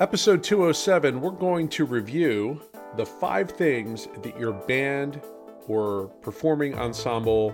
Episode 207, we're going to review the five things that your band or performing ensemble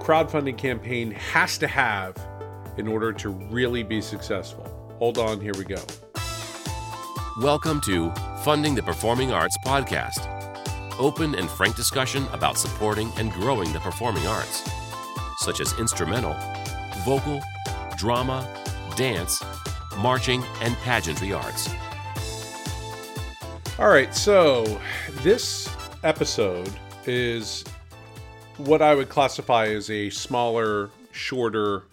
crowdfunding campaign has to have in order to really be successful. Hold on, here we go. Welcome to Funding the Performing Arts podcast. Open and frank discussion about supporting and growing the performing arts, such as instrumental, vocal, drama, dance, marching, and pageantry arts. All right, so this episode is what I would classify as a smaller, shorter,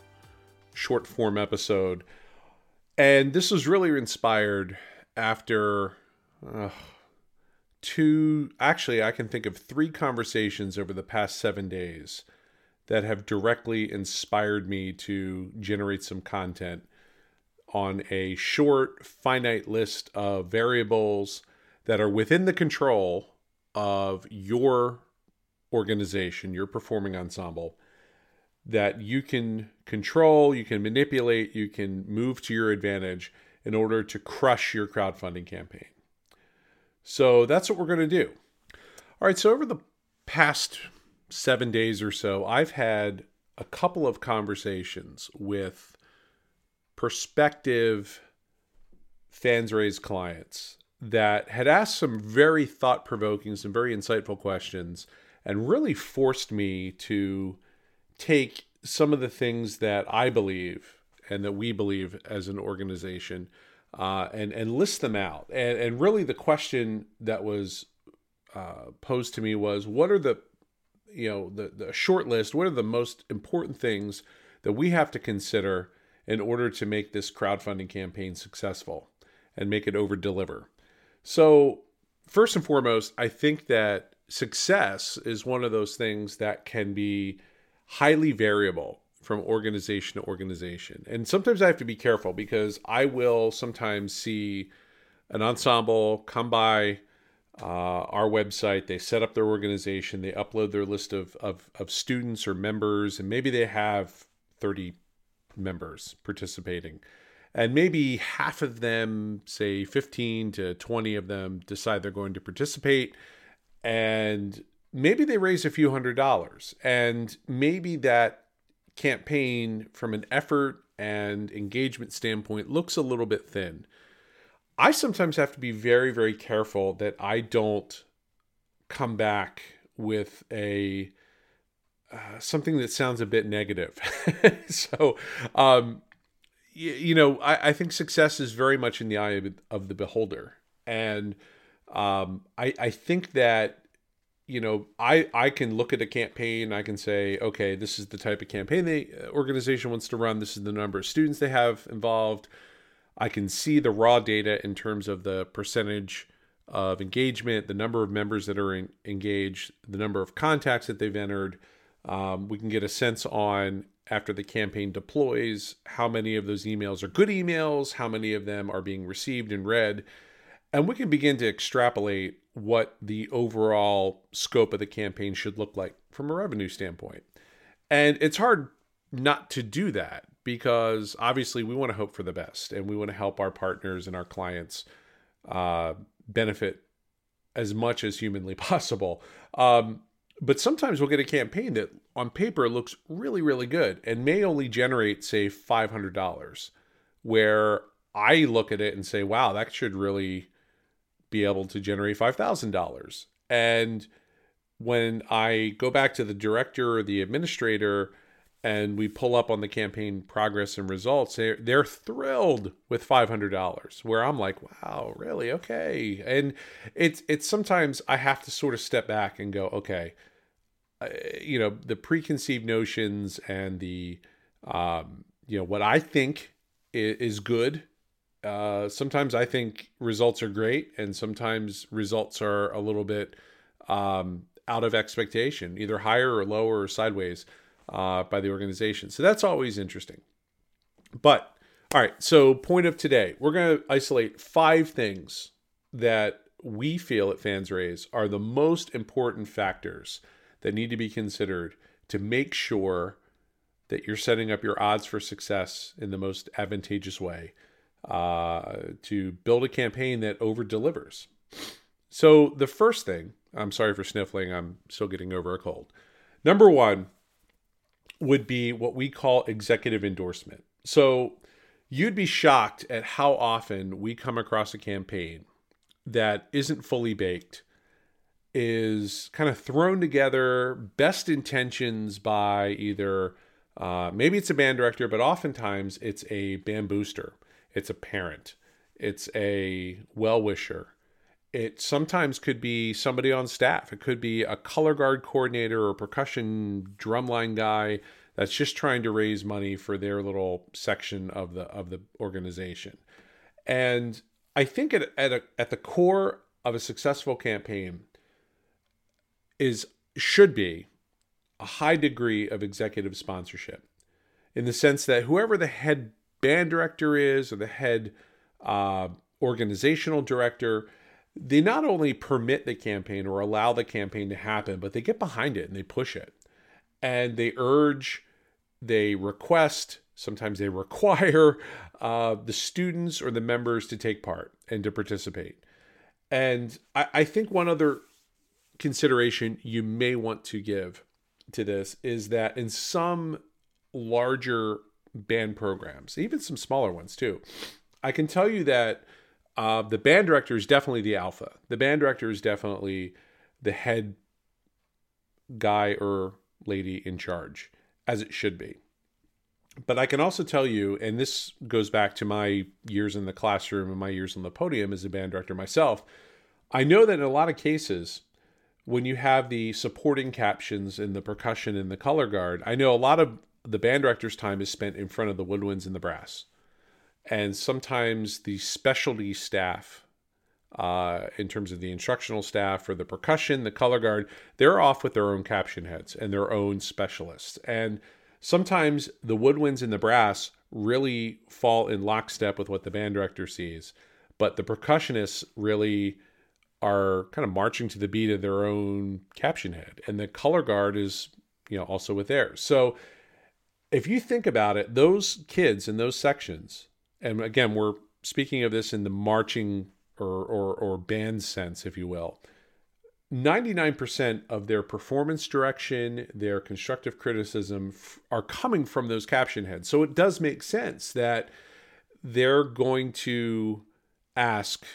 short form episode. And this was really inspired after uh, two, actually, I can think of three conversations over the past seven days that have directly inspired me to generate some content on a short, finite list of variables that are within the control of your organization, your performing ensemble, that you can control, you can manipulate, you can move to your advantage in order to crush your crowdfunding campaign. So that's what we're going to do. All right, so over the past seven days or so, I've had a couple of conversations with prospective FansRaise clients that had asked some very thought provoking, some very insightful questions, and really forced me to take some of the things that I believe and that we believe as an organization uh, and, and list them out. And, and really, the question that was uh, posed to me was what are the you know the, the short list what are the most important things that we have to consider in order to make this crowdfunding campaign successful and make it over deliver. So, first and foremost, I think that success is one of those things that can be highly variable from organization to organization. And sometimes I have to be careful because I will sometimes see an ensemble come by uh, our website, they set up their organization, they upload their list of, of, of students or members, and maybe they have 30 members participating. And maybe half of them, say 15 to 20 of them, decide they're going to participate. And maybe they raise a few hundred dollars. And maybe that campaign, from an effort and engagement standpoint, looks a little bit thin. I sometimes have to be very, very careful that I don't come back with a uh, something that sounds a bit negative. so, um, you, know, I, I, think success is very much in the eye of, of the beholder, and um, I, I think that you know I I can look at a campaign, I can say, okay, this is the type of campaign the uh, organization wants to run. This is the number of students they have involved. I can see the raw data in terms of the percentage of engagement, the number of members that are in, engaged, the number of contacts that they've entered um, we can get a sense on after the campaign deploys how many of those emails are good emails, how many of them are being received and read. And we can begin to extrapolate what the overall scope of the campaign should look like from a revenue standpoint. And it's hard not to do that because obviously we want to hope for the best and we want to help our partners and our clients uh, benefit as much as humanly possible. Um, but sometimes we'll get a campaign that on paper looks really, really good and may only generate, say, $500, where I look at it and say, wow, that should really be able to generate $5,000. And when I go back to the director or the administrator and we pull up on the campaign progress and results, they're, they're thrilled with $500 where I'm like, wow, really? Okay. And it's, it's sometimes I have to sort of step back and go, okay, uh, you know, the preconceived notions and the, um, you know, what I think is, is good. Uh, sometimes I think results are great, and sometimes results are a little bit um, out of expectation, either higher or lower or sideways uh, by the organization. So that's always interesting. But all right, so point of today, we're going to isolate five things that we feel at FansRaise are the most important factors that need to be considered to make sure that you're setting up your odds for success in the most advantageous way uh, to build a campaign that over delivers. So, the first thing, I'm sorry for sniffling, I'm still getting over a cold. Number one would be what we call executive endorsement. So, you'd be shocked at how often we come across a campaign that isn't fully baked, is kind of thrown together, best intentions by either uh, maybe it's a band director, but oftentimes it's a band booster, it's a parent, it's a well wisher. It sometimes could be somebody on staff. It could be a color guard coordinator or percussion drumline guy that's just trying to raise money for their little section of the of the organization. And I think at at, a, at the core of a successful campaign is should be a high degree of executive sponsorship in the sense that whoever the head band director is or the head uh, organizational director they not only permit the campaign or allow the campaign to happen but they get behind it and they push it. And they urge they request sometimes they require uh, the students or the members to take part and to participate. And I, I think one other consideration you may want to give to this is that in some larger band programs, even some smaller ones too, I can tell you that uh, the band director is definitely the alpha. The band director is definitely the head guy or lady in charge, as it should be. But I can also tell you, and this goes back to my years in the classroom and my years on the podium as a band director myself, I know that in a lot of cases, when you have the supporting captions and the percussion and the color guard, I know a lot of the band director's time is spent in front of the woodwinds and the brass. And sometimes the specialty staff, uh, in terms of the instructional staff or the percussion, the color guard, they're off with their own caption heads and their own specialists. And sometimes the woodwinds and the brass really fall in lockstep with what the band director sees. But the percussionists really are kind of marching to the beat of their own caption head and the color guard is you know also with theirs so if you think about it those kids in those sections and again we're speaking of this in the marching or or, or band sense if you will 99% of their performance direction, their constructive criticism f- are coming from those caption heads. So it does make sense that they're going to ask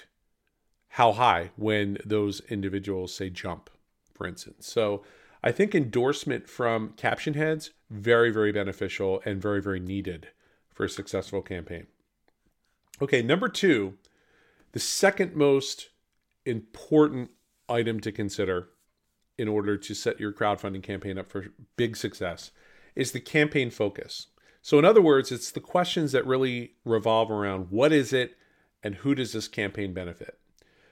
how high when those individuals say jump, for instance. So I think endorsement from caption heads very very beneficial and very very needed for a successful campaign. Okay, number 2, the second most important item to consider in order to set your crowdfunding campaign up for big success is the campaign focus. So in other words, it's the questions that really revolve around what is it and who does this campaign benefit?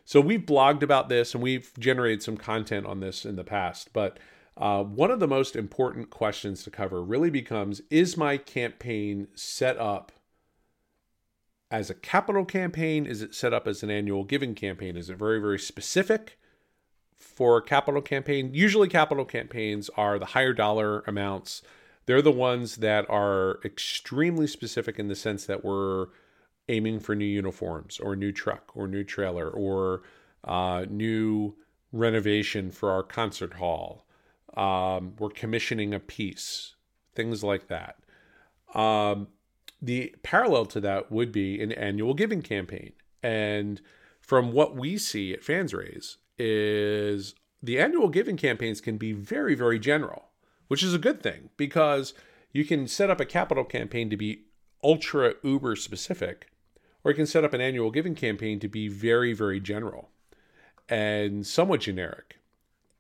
So we've blogged about this and we've generated some content on this in the past. But uh, one of the most important questions to cover really becomes Is my campaign set up as a capital campaign? Is it set up as an annual giving campaign? Is it very, very specific for a capital campaign? Usually, capital campaigns are the higher dollar amounts. They're the ones that are extremely specific in the sense that we're aiming for new uniforms or a new truck or new trailer or uh, new renovation for our concert hall. Um, we're commissioning a piece, things like that. Um, the parallel to that would be an annual giving campaign. And from what we see at FansRaise is the annual giving campaigns can be very, very general, which is a good thing because you can set up a capital campaign to be ultra uber specific or you can set up an annual giving campaign to be very, very general and somewhat generic.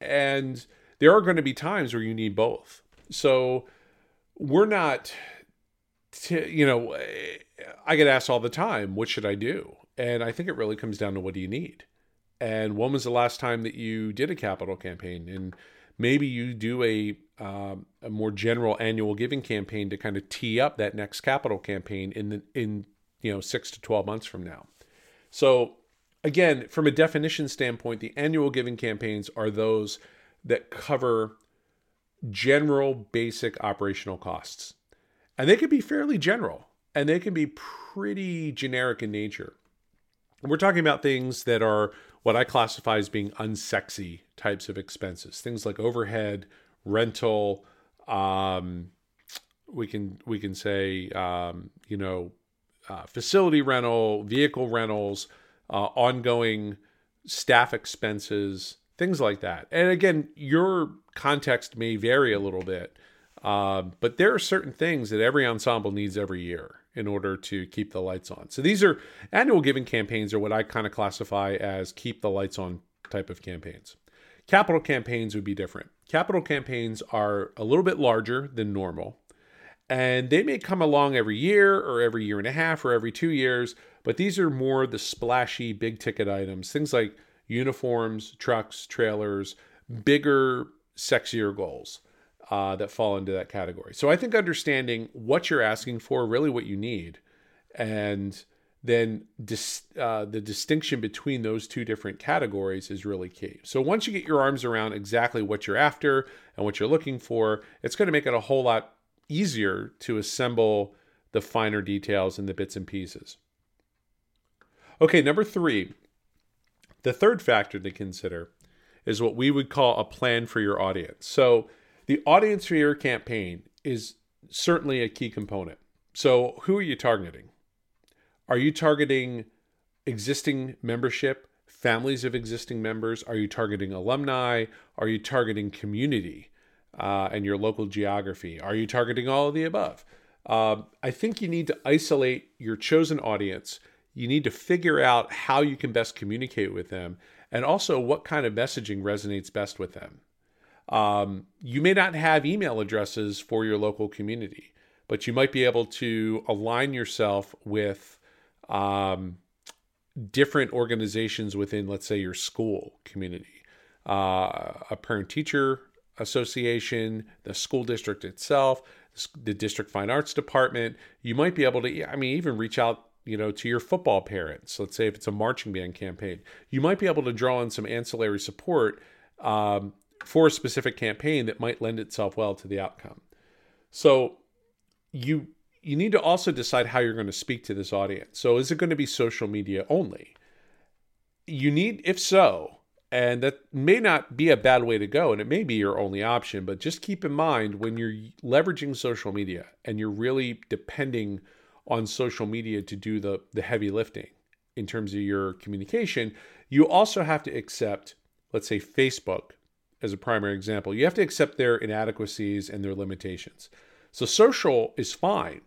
And there are going to be times where you need both. So we're not, t- you know, I get asked all the time, what should I do? And I think it really comes down to what do you need? And when was the last time that you did a capital campaign? And maybe you do a um, a more general annual giving campaign to kind of tee up that next capital campaign in the in you know, six to 12 months from now. So, again, from a definition standpoint, the annual giving campaigns are those that cover general basic operational costs. And they can be fairly general. and they can be pretty generic in nature. We're talking about things that are what I classify as being unsexy types of expenses, things like overhead, rental. Um, we can we can say um, you know uh, facility rental, vehicle rentals, uh, ongoing staff expenses, things like that. And again, your context may vary a little bit, uh, but there are certain things that every ensemble needs every year in order to keep the lights on. So these are annual giving campaigns, are what I kind of classify as keep the lights on type of campaigns. Capital campaigns would be different. Capital campaigns are a little bit larger than normal, and they may come along every year or every year and a half or every two years, but these are more the splashy big ticket items, things like uniforms, trucks, trailers, bigger, sexier goals uh, that fall into that category. So I think understanding what you're asking for, really what you need, and then dis, uh, the distinction between those two different categories is really key. So once you get your arms around exactly what you're after and what you're looking for, it's going to make it a whole lot easier to assemble the finer details and the bits and pieces. Okay, number three, the third factor to consider is what we would call a plan for your audience. So, the audience for your campaign is certainly a key component. So, who are you targeting? Are you targeting existing membership, families of existing members? Are you targeting alumni? Are you targeting community uh, and your local geography? Are you targeting all of the above? Um, I think you need to isolate your chosen audience you need to figure out how you can best communicate with them and also what kind of messaging resonates best with them. Um, you may not have email addresses for your local community, but you might be able to align yourself with um, different organizations within, let's say, your school community, uh, a parent teacher association, the school district itself, the district fine arts department. You might be able to, I mean, even reach out you know, to your football parents. Let's say if it's a marching band campaign, you might be able to draw on some ancillary support um, for a specific campaign that might lend itself well to the outcome. So you you need to also decide how you're going to speak to this audience. So is it going to be social media only? You need, if so, and that may not be a bad way to go, and it may be your only option, but just keep in mind when you're leveraging social media and you're really depending on social media to do the, the heavy lifting in terms of your communication, you also have to accept, let's say, Facebook as a primary example. You have to accept their inadequacies and their limitations. So social is fine.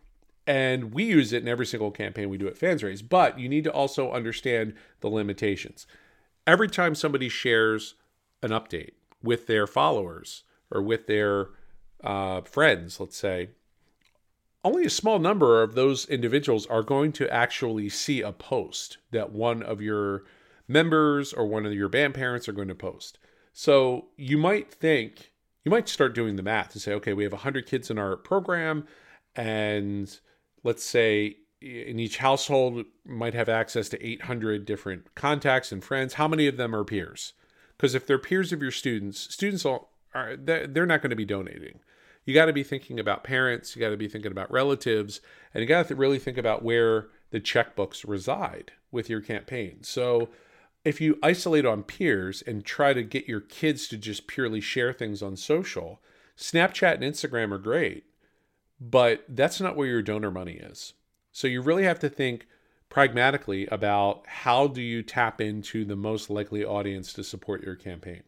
And we use it in every single campaign we do at FansRaise, but you need to also understand the limitations. Every time somebody shares an update with their followers or with their uh, friends, let's say, only a small number of those individuals are going to actually see a post that one of your members or one of your band parents are going to post. So you might think, you might start doing the math and say, okay, we have 100 kids in our program, and let's say in each household might have access to 800 different contacts and friends. How many of them are peers? Because if they're peers of your students, students all are they're not going to be donating you got to be thinking about parents, you got to be thinking about relatives, and you got to really think about where the checkbooks reside with your campaign. So if you isolate on peers and try to get your kids to just purely share things on social, Snapchat and Instagram are great, but that's not where your donor money is. So you really have to think pragmatically about how do you tap into the most likely audience to support your campaign.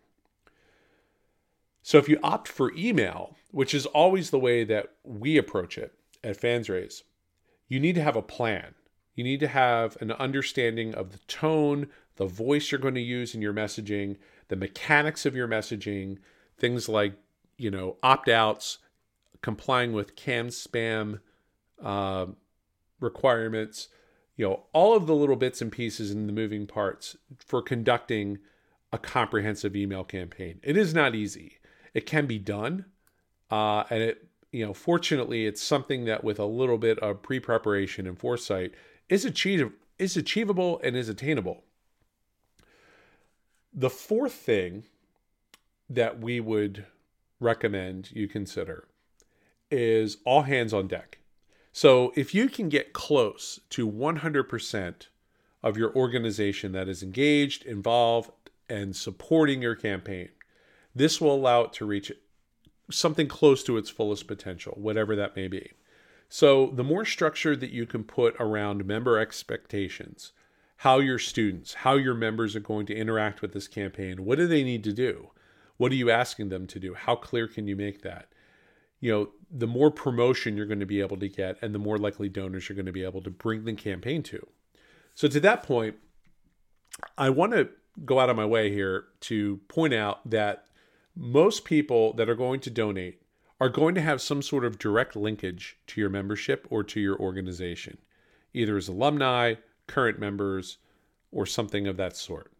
So if you opt for email, which is always the way that we approach it at FansRaise, you need to have a plan. You need to have an understanding of the tone, the voice you're going to use in your messaging, the mechanics of your messaging, things like, you know, opt outs, complying with CAN-SPAM uh, requirements, you know, all of the little bits and pieces and the moving parts for conducting a comprehensive email campaign. It is not easy it can be done. Uh, and it, you know, fortunately, it's something that with a little bit of pre preparation and foresight is achievable, is achievable and is attainable. The fourth thing that we would recommend you consider is all hands on deck. So if you can get close to 100% of your organization that is engaged, involved, and supporting your campaign, this will allow it to reach something close to its fullest potential, whatever that may be. So the more structure that you can put around member expectations, how your students, how your members are going to interact with this campaign. What do they need to do? What are you asking them to do? How clear can you make that? You know, the more promotion you're going to be able to get and the more likely donors you're going to be able to bring the campaign to. So to that point, I want to go out of my way here to point out that most people that are going to donate are going to have some sort of direct linkage to your membership or to your organization, either as alumni, current members, or something of that sort.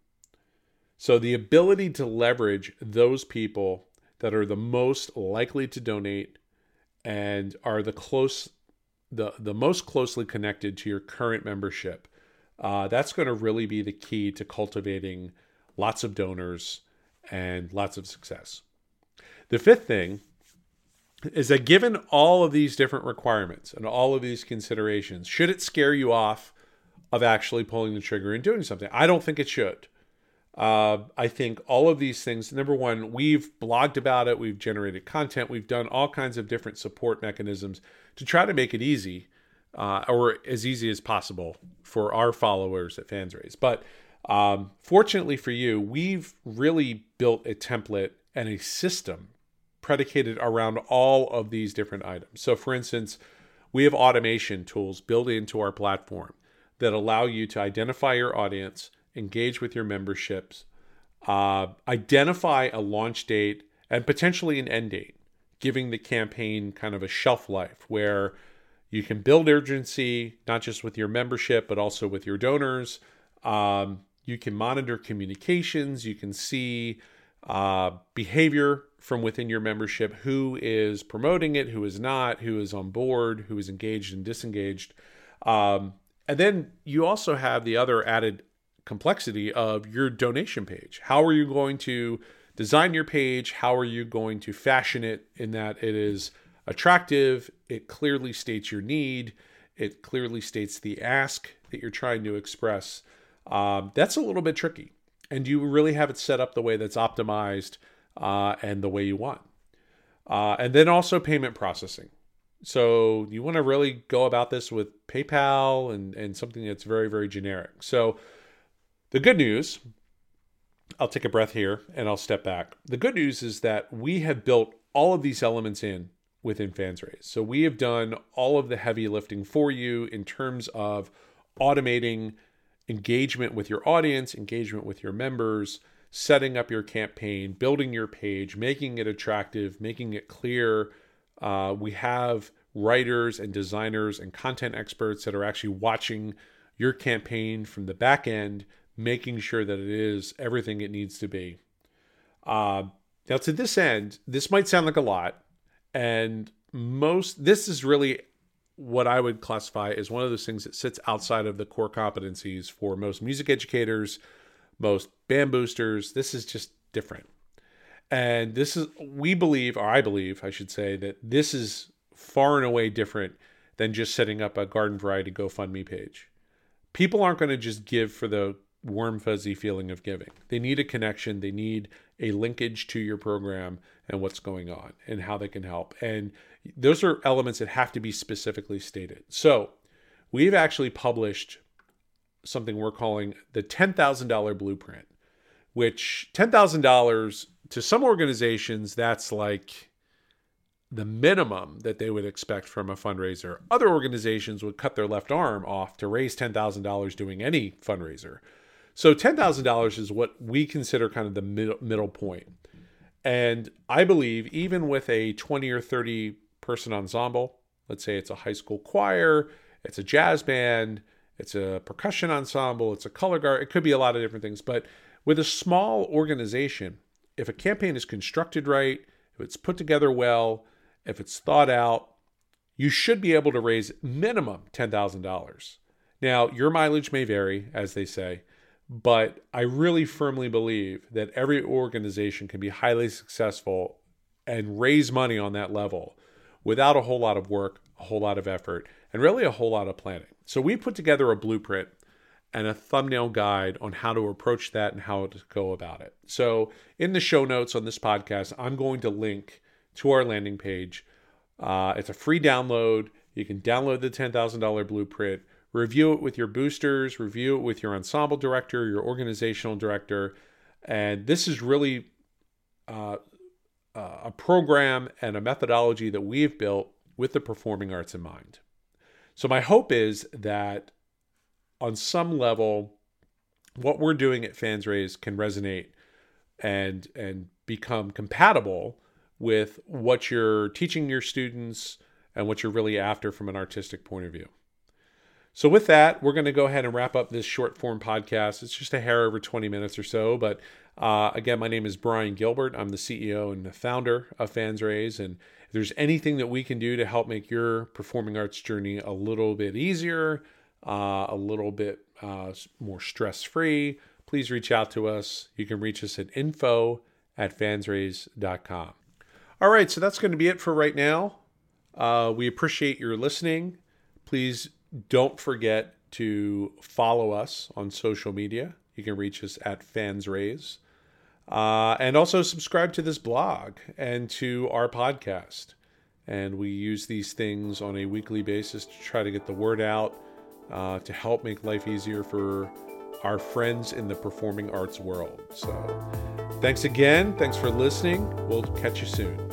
So, the ability to leverage those people that are the most likely to donate and are the close, the, the most closely connected to your current membership, uh, that's going to really be the key to cultivating lots of donors and lots of success. The fifth thing is that given all of these different requirements and all of these considerations, should it scare you off of actually pulling the trigger and doing something. I don't think it should. Uh, I think all of these things, number one, we've blogged about it, we've generated content, we've done all kinds of different support mechanisms to try to make it easy uh, or as easy as possible for our followers at FansRaise. But um, fortunately for you, we've really built a template and a system predicated around all of these different items. So, for instance, we have automation tools built into our platform that allow you to identify your audience, engage with your memberships, uh, identify a launch date, and potentially an end date, giving the campaign kind of a shelf life where you can build urgency, not just with your membership, but also with your donors. Um, you can monitor communications, you can see uh, behavior from within your membership. Who is promoting it, who is not, who is on board, who is engaged and disengaged. Um, and then you also have the other added complexity of your donation page. How are you going to design your page? How are you going to fashion it in that it is attractive? It clearly states your need. It clearly states the ask that you're trying to express. Um, that's a little bit tricky. And you really have it set up the way that's optimized uh, and the way you want. Uh, and then also payment processing. So you want to really go about this with PayPal and, and something that's very, very generic. So the good news, I'll take a breath here and I'll step back. The good news is that we have built all of these elements in within FansRaise. So we have done all of the heavy lifting for you in terms of automating engagement with your audience, engagement with your members, setting up your campaign, building your page, making it attractive, making it clear uh, we have writers and designers and content experts that are actually watching your campaign from the back end, making sure that it is everything it needs to be. Uh, now, to this end, this might sound like a lot, and most this is really what I would classify as one of those things that sits outside of the core competencies for most music educators, most band boosters. This is just different. And this is, we believe, or I believe, I should say, that this is far and away different than just setting up a garden variety GoFundMe page. People aren't going to just give for the warm, fuzzy feeling of giving. They need a connection, they need a linkage to your program and what's going on and how they can help. And those are elements that have to be specifically stated. So we've actually published something we're calling the $10,000 blueprint, which $10,000 to some organizations, that's like the minimum that they would expect from a fundraiser. Other organizations would cut their left arm off to raise $10,000 doing any fundraiser. So $10,000 is what we consider kind of the middle, point. And I believe even with a 20 or 30 person ensemble, let's say it's a high school choir, it's a jazz band, it's a percussion ensemble, it's a color guard, it could be a lot of different things. But with a small organization, if a campaign is constructed right, if it's put together well, if it's thought out, you should be able to raise minimum $10,000. Now, your mileage may vary, as they say, but I really firmly believe that every organization can be highly successful and raise money on that level without a whole lot of work, a whole lot of effort, and really a whole lot of planning. So we put together a blueprint and a thumbnail guide on how to approach that and how to go about it. So in the show notes on this podcast, I'm going to link to our landing page. Uh, it's a free download. You can download the $10,000 blueprint, review it with your boosters, review it with your ensemble director, your organizational director. And this is really uh, uh, a program and a methodology that we've built with the performing arts in mind. So, my hope is that on some level, what we're doing at FansRaise can resonate and and become compatible with what you're teaching your students and what you're really after from an artistic point of view. So, with that, we're going to go ahead and wrap up this short form podcast. It's just a hair over 20 minutes or so. But uh, again, my name is Brian Gilbert. I'm the CEO and the founder of FansRaise. And if there's anything that we can do to help make your performing arts journey a little bit easier, uh, a little bit uh, more stress free, please reach out to us. You can reach us at info at fansraise.com. All right, so that's going to be it for right now. Uh, we appreciate your listening. Please don't forget to follow us on social media. You can reach us at fansraise. Uh, and also subscribe to this blog and to our podcast. And we use these things on a weekly basis to try to get the word out, uh, to help make life easier for our friends in the performing arts world. So thanks again. Thanks for listening. We'll catch you soon.